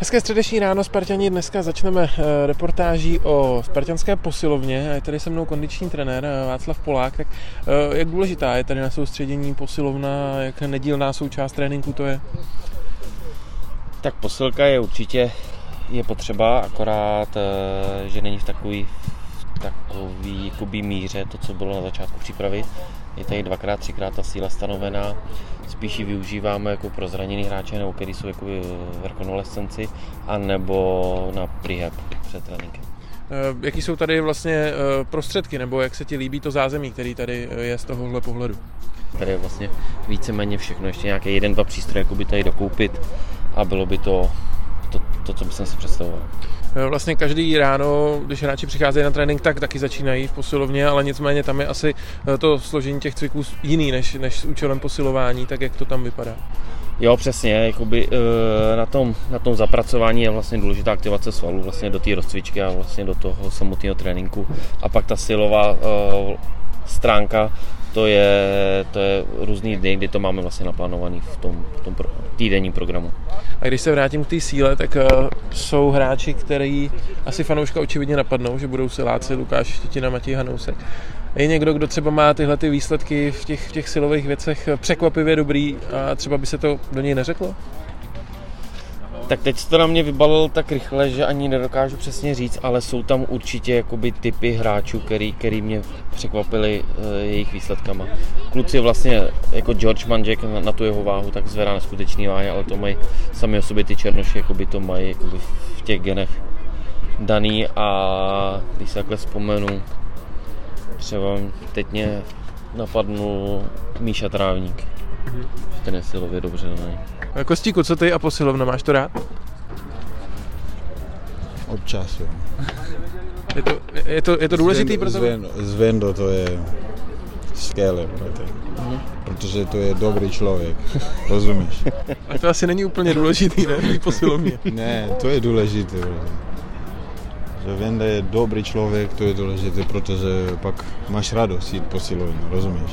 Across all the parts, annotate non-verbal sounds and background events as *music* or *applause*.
Hezké středeční ráno, Spartani. Dneska začneme eh, reportáží o spartanské posilovně. Je tady se mnou kondiční trenér eh, Václav Polák. Tak eh, jak důležitá je tady na soustředění posilovna, jak nedílná součást tréninku to je? Tak posilka je určitě je potřeba, akorát, že není v takový, takový jakoby míře to, co bylo na začátku přípravy. Je tady dvakrát, třikrát ta síla stanovená. Spíš ji využíváme jako pro zraněný hráče, nebo který jsou jako v rekonvalescenci, anebo na prehab před tréninkem. Eh, jaký jsou tady vlastně eh, prostředky, nebo jak se ti líbí to zázemí, který tady eh, je z tohohle pohledu? Tady je vlastně víceméně všechno, ještě nějaké jeden, dva přístroje, jako by tady dokoupit a bylo by to to, to co bych si představoval. Eh, vlastně každý ráno, když hráči přicházejí na trénink, tak taky začínají v posilovně, ale nicméně tam je asi eh, to složení těch cviků jiný než, než s účelem posilování, tak jak to tam vypadá. Jo, přesně, jakoby, eh, na, tom, na tom zapracování je vlastně důležitá aktivace svalů vlastně do té rozcvičky a vlastně do toho samotného tréninku. A pak ta silová stránka, to je, to je různý dny, kdy to máme vlastně naplánovaný v tom, v tom týdenním programu. A když se vrátím k té síle, tak uh, jsou hráči, který asi fanouška očividně napadnou, že budou siláci Lukáš Štětina, Matěj Hanousek. Je někdo, kdo třeba má tyhle ty výsledky v těch, v těch silových věcech překvapivě dobrý a třeba by se to do něj neřeklo? Tak teď to na mě vybalil tak rychle, že ani nedokážu přesně říct, ale jsou tam určitě jakoby typy hráčů, který, který mě překvapili uh, jejich výsledkama. Kluci vlastně jako George Manžek na, na tu jeho váhu tak zvedá neskutečný váhy, ale to mají sami o sobě ty černoši, jakoby to mají jakoby v těch genech daný a když se takhle vzpomenu, třeba teď mě napadnul Míša Trávník. Mm-hmm. Ten je silově dobře daný. Kostíku, co ty a posilovna, máš to rád? Občas, jo. Je to, je to, je to důležitý pro to? Zvendo to je skvělé, mm-hmm. protože to je dobrý člověk, rozumíš? A to asi není úplně důležitý, ne, v posilovně. ne, to je důležité. Že Venda je dobrý člověk, to je důležité, protože pak máš radost jít posilovně, rozumíš?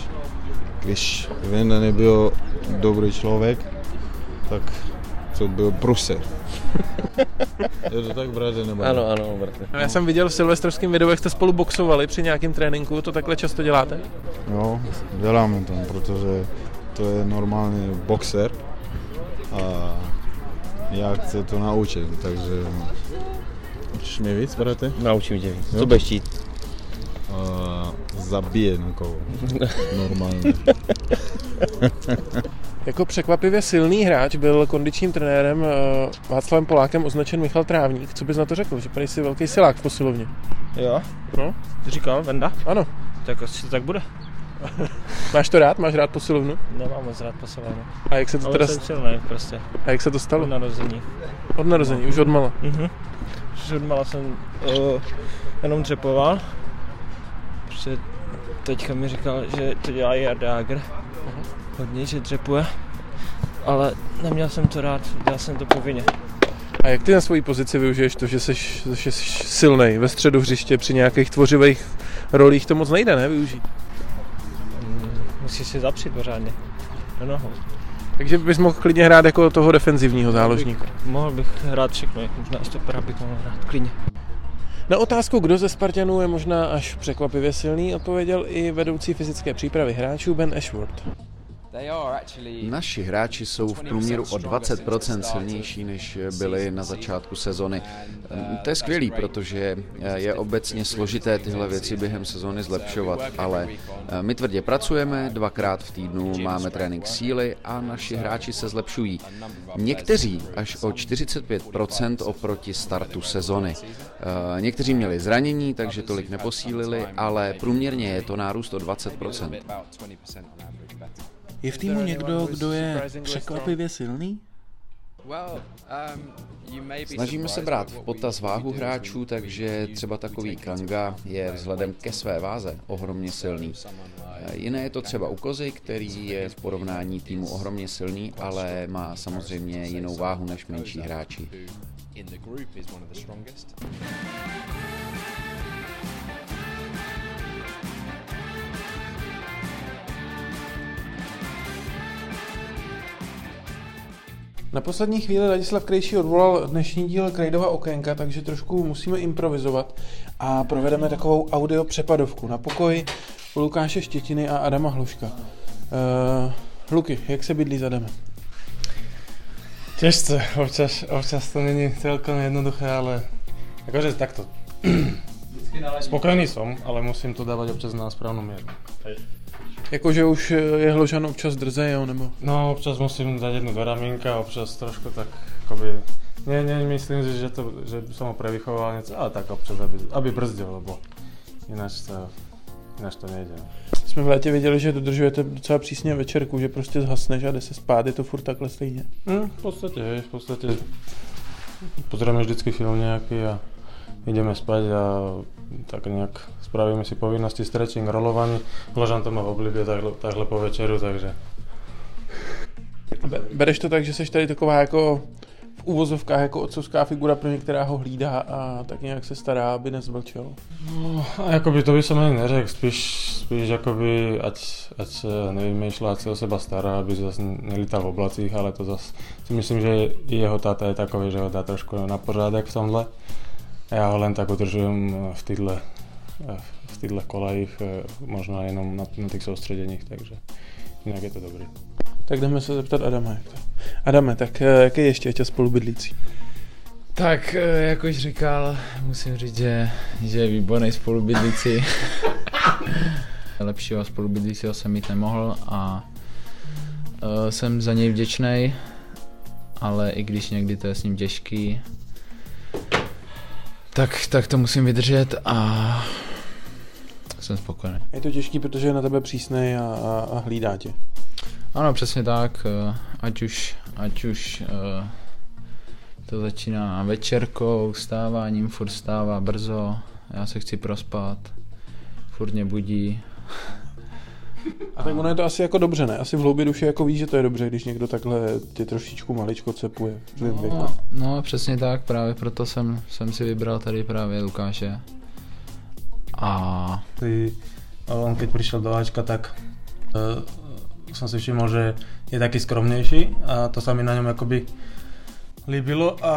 Když Venda nebyl dobrý člověk, tak to byl pruser. *laughs* je to tak, brate, nebo? Ano, ano, brate. No, já jsem viděl v silvestrovském videu, jak jste spolu boxovali při nějakém tréninku, to takhle často děláte? Jo, děláme to, protože to je normální boxer a já chci to naučit, takže Učíš mě víc, brate? Naučím tě víc. Co budeš chtít? Zabije někoho. *laughs* Normálně. *laughs* Jako překvapivě silný hráč byl kondičním trenérem eh, Václavem Polákem označen Michal Trávník. Co bys na to řekl? Že tady si velký silák v posilovně. Jo? No? Ty říkal, Venda? Ano. Tak asi to tak bude. *laughs* Máš to rád? Máš rád posilovnu? Nemám moc rád posilovnu. A jak se to Ale teda... jsem silný prostě. A jak se to stalo? Od narození. Od narození, už od mala. Mhm. Už od mala jsem uh, jenom dřepoval. Protože teďka mi říkal, že to dělá. Uh-huh hodně, že dřepuje, ale neměl jsem to rád, dělal jsem to povinně. A jak ty na svoji pozici využiješ to, že jsi, že jsi silný ve středu hřiště při nějakých tvořivých rolích, to moc nejde, ne, využít? Mm, musíš si zapřít pořádně do nohou. Takže bys mohl klidně hrát jako toho defenzivního záložníka. Mohl bych hrát všechno, jak možná stopera bych mohl hrát klidně. Na otázku, kdo ze Spartanů je možná až překvapivě silný, odpověděl i vedoucí fyzické přípravy hráčů Ben Ashworth. Naši hráči jsou v průměru o 20% silnější, než byli na začátku sezony. To je skvělý, protože je obecně složité tyhle věci během sezony zlepšovat, ale my tvrdě pracujeme, dvakrát v týdnu máme trénink síly a naši hráči se zlepšují. Někteří až o 45% oproti startu sezony. Někteří měli zranění, takže tolik neposílili, ale průměrně je to nárůst o 20%. Je v týmu někdo, kdo je překvapivě silný? Snažíme se brát v potaz váhu hráčů, takže třeba takový Kanga je vzhledem ke své váze ohromně silný. Jiné je to třeba u Kozy, který je v porovnání týmu ohromně silný, ale má samozřejmě jinou váhu než menší hráči. Na poslední chvíli Ladislav Krejší odvolal dnešní díl Krejdova okénka, takže trošku musíme improvizovat a provedeme takovou audio přepadovku na pokoj u Lukáše Štětiny a Adama Hluška. Uh, Luky, jak se bydlí za Adamem? Těžce, občas, občas to není celkom jednoduché, ale jakože takto. Spokojný som, ale musím to dávať občas na správnu mieru. Jakože už je Hložan občas drze, jo, nebo? No, občas musím dať jednu do ramínka, občas trošku tak, akoby, nie, nie, myslím si, že, to, že som ho prevychoval něco, ale tak občas, aby, aby brzdil, lebo ináč to, ináč to nejde. Jsme v létě viděli, že dodržujete docela přísně večerku, že prostě zhasneš a jde se spát, je to furt takhle stejně. Hmm, v podstatě, hej, v podstatě pozrieme vždycky film nějaký a ideme spať a tak nějak spravíme si povinnosti, stretching, rolování. Hložan to má v oblibě takhle, takhle po večeru, takže... Bereš to tak, že jsi tady taková jako v úvozovkách jako otcovská figura pro některá ho hlídá a tak nějak se stará, aby nezvlčel? No, jakoby to by som ani neřekl, spíš, spíš jakoby, ať, ať se nevymýšľa, ať se o seba stará, aby zase nelítal v oblacích, ale to zase si myslím, že i jeho táta je takový, že ho dá trošku na pořádek v tomhle. Já ho len tak udržujem v týhle, v týhle kolajích, možná jenom na, na těch soustředěních, takže jinak je to dobrý. Tak jdeme se zeptat Adama. Jak to. Adame, tak jaký ještě tě spolubydlící? Tak, jak už říkal, musím říct, že, že je výborný spolubydlící. *laughs* Lepšího spolubydlícího jsem mít nemohl a uh, jsem za něj vděčný, ale i když někdy to je s ním těžký, tak, tak to musím vydržet a jsem spokojený. Je to těžký, protože je na tebe přísný a, a, a hlídá tě. Ano, přesně tak, ať už, ať už uh, to začíná večerkou, stáváním, furt stává brzo, já se chci prospat, furt mě budí. A tak ono je to asi jako dobře, ne? Asi v hloubi duše jako víš, že to je dobře, když někdo takhle tě trošičku maličko cepuje v no, věku. No, přesně tak, právě proto jsem, jsem si vybral tady právě Lukáše. A... Ty, on keď přišel do Ačka, tak uh, som si všimol, že je taký skromnější a to sa mi na něm jakoby líbilo a...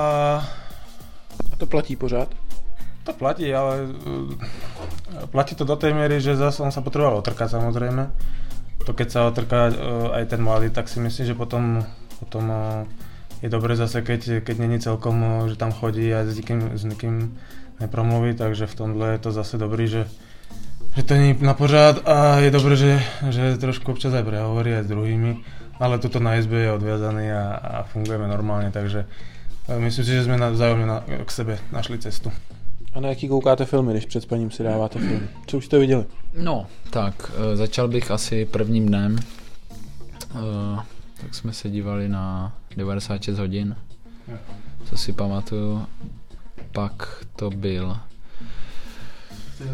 A to platí pořád? To platí, ale uh, platí to do tej miery, že zase on sa potreboval otrkať samozrejme. To keď sa otrká uh, aj ten mladý, tak si myslím, že potom, potom uh, je dobré zase, keď, keď není celkom, že tam chodí a s nikým, s nikým nepromluví, takže v tomhle je to zase dobrý, že že to není na pořád a je dobré, že, že trošku občas aj prehovorí aj s druhými, ale toto na izbe je odviazaný a, a fungujeme normálně, takže myslím si, že jsme vzájemně k sebe našli cestu. A na jaký koukáte filmy, když před spaním si dáváte filmy? Co už jste viděli? No, tak začal bych asi prvním dnem. Tak jsme se dívali na 96 hodin, co si pamatuju. Pak to byl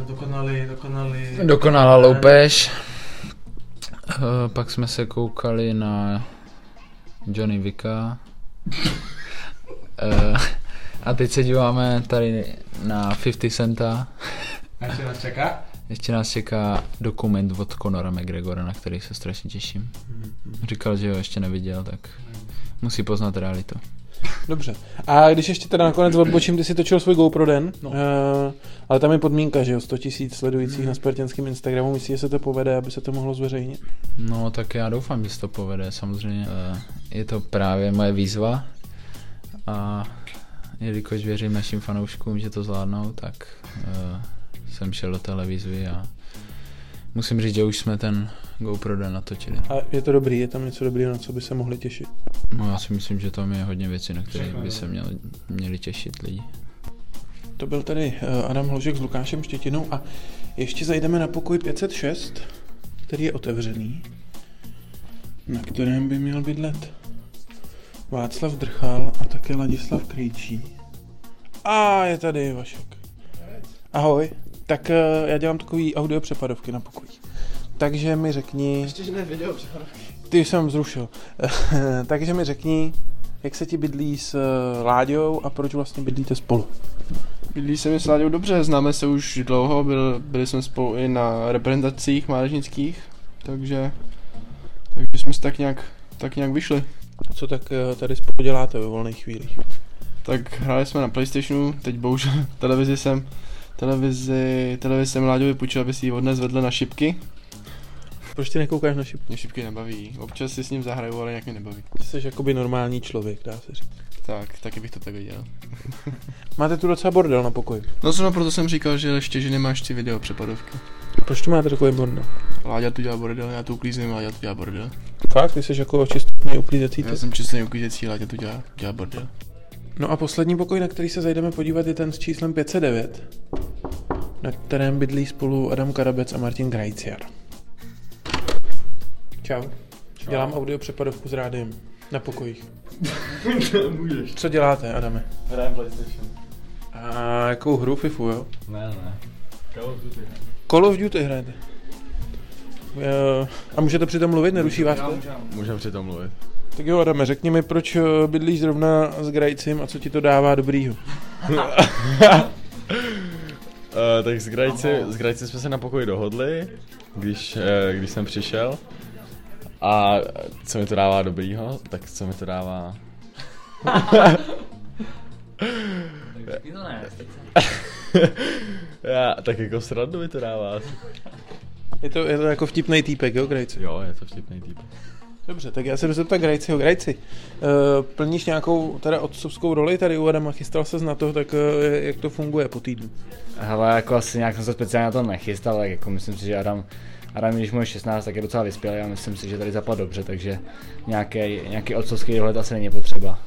Dokonalý, dokonalý. Dokonalá loupež. Uh, pak jsme se koukali na Johnny Vicka. Uh, a teď se díváme tady na 50 Centa. A ještě nás čeká? Ještě nás čeká dokument od Conora McGregora, na který se strašně těším. Říkal, že ho ještě neviděl, tak musí poznat realitu. Dobře. A když ještě teda nakonec odbočím, ty si točil svůj GoPro den, no. uh, ale tam je podmínka, že jo, 100 tisíc sledujících hmm. na spartianském Instagramu. Myslíš, že se to povede, aby se to mohlo zveřejnit? No, tak já doufám, že se to povede. Samozřejmě uh, je to právě moje výzva a jelikož věřím našim fanouškům, že to zvládnou, tak uh, jsem šel do výzvy a musím říct, že už jsme ten GoPro den natočili. A je to dobrý? Je tam něco dobrého, na co by se mohli těšit? No já si myslím, že tam je hodně věcí, na které by se měli, měli těšit lidi. To byl tady eh, Adam Hložek s Lukášem Štětinou a ještě zajdeme na pokoj 506, který je otevřený, na kterém by měl bydlet Václav Drchal a také Ladislav Krejčí. A je tady Vašek. Ahoj. Tak eh, já dělám takový audio přepadovky na pokoj. Takže mi řekni... Ještě, že ne video přepadovky. Ty jsem zrušil. *laughs* Takže mi řekni, jak se ti bydlí s eh, Láďou a proč vlastně bydlíte spolu? Bydlí se mi s Láďou dobře, známe se už dlouho, byl, byli jsme spolu i na reprezentacích mládežnických, takže, takže jsme si tak nějak, tak nějak vyšli. Co tak eh, tady spolu děláte ve volných chvílích? Tak hráli jsme na Playstationu, teď bohužel *laughs* televizi jsem, televizi, televizi jsem Láďovi půjčil, aby si ji odnes vedle na šipky. Proč ty nekoukáš na šipky? Mě šipky nebaví, občas si s ním zahraju, ale nějak mě nebaví. Ty jsi jakoby normální člověk, dá se říct. Tak, taky bych to tak viděl. *laughs* Máte tu docela bordel na pokoji. No zrovna proto jsem říkal, že ještě, že nemáš ty video přepadovky. Proč tu máte takový bordel? Láďa tu dělá bordel, já tu uklízím, Láďa tu dělá bordel. Fakt? Ty jsi jako čistotný uklízecí Já jsem čistý uklízecí, Láďa tu dělá, dělá bordel. No a poslední pokoj, na který se zajdeme podívat, je ten s číslem 509, na kterém bydlí spolu Adam Karabec a Martin Grajciar. Čau. Čau. Dělám audio přepadovku s rádiem na pokojích. Můžeš. Co děláte, Adame? Hrajem PlayStation. A jakou hru FIFU, jo? Ne, ne. Call of Duty. Call of Duty hrajete. Eh, A můžete přitom mluvit, neruší vás to? Můžeme přitom mluvit. Tak jo, Adame, řekni mi, proč eh, bydlíš zrovna s Grajcem a co ti to dává dobrýho? Uh, *laughs* tak s Grajci, s Grajci jsme se na pokoji dohodli, když, uh, když jsem přišel. A co mi to dává dobrýho, tak co mi to dává... *laughs* Já, tak jako srandu mi to dává. Je to, je to jako vtipný týpek, jo, Grajci? Jo, je to vtipný typ. Dobře, tak já se zeptat Grajciho. Grajci, uh, plníš nějakou teda otcovskou roli tady u Adama, chystal ses na to, tak uh, jak to funguje po týdnu? Hele, jako asi nějak jsem se speciálně na to nechystal, ale jako myslím si, že Adam, Adam, když mu je 16, tak je docela vyspělý a myslím si, že tady zapadl dobře, takže nějaký, nějaký otcovský dohled asi není potřeba.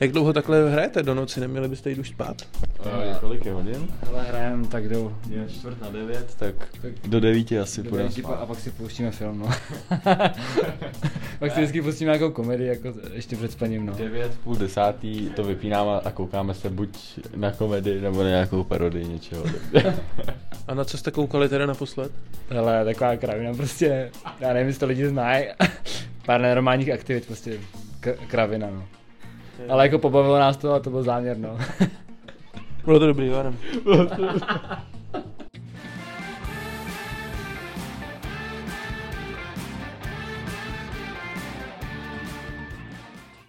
Jak dlouho takhle hrajete do noci, neměli byste jít už spát? Uh, kolik je hodin? Hele, hrajeme tak jdou Je čtvrt na devět, tak do devíti asi do devíti spát. a pak si pouštíme film, no. *laughs* pak si vždycky pustíme nějakou komedii, jako ještě před spaním, no. Devět, půl desátý to vypínáme a koukáme se buď na komedii nebo na nějakou parodii něčeho. *laughs* A na co jste koukali teda naposled? Hele, taková kravina, prostě, já nevím, jestli to lidi znají, *laughs* pár nenormálních aktivit, prostě k- kravina, no. Ale jako pobavilo nás to a to byl záměr, no. Bylo to dobrý, Adam. *laughs*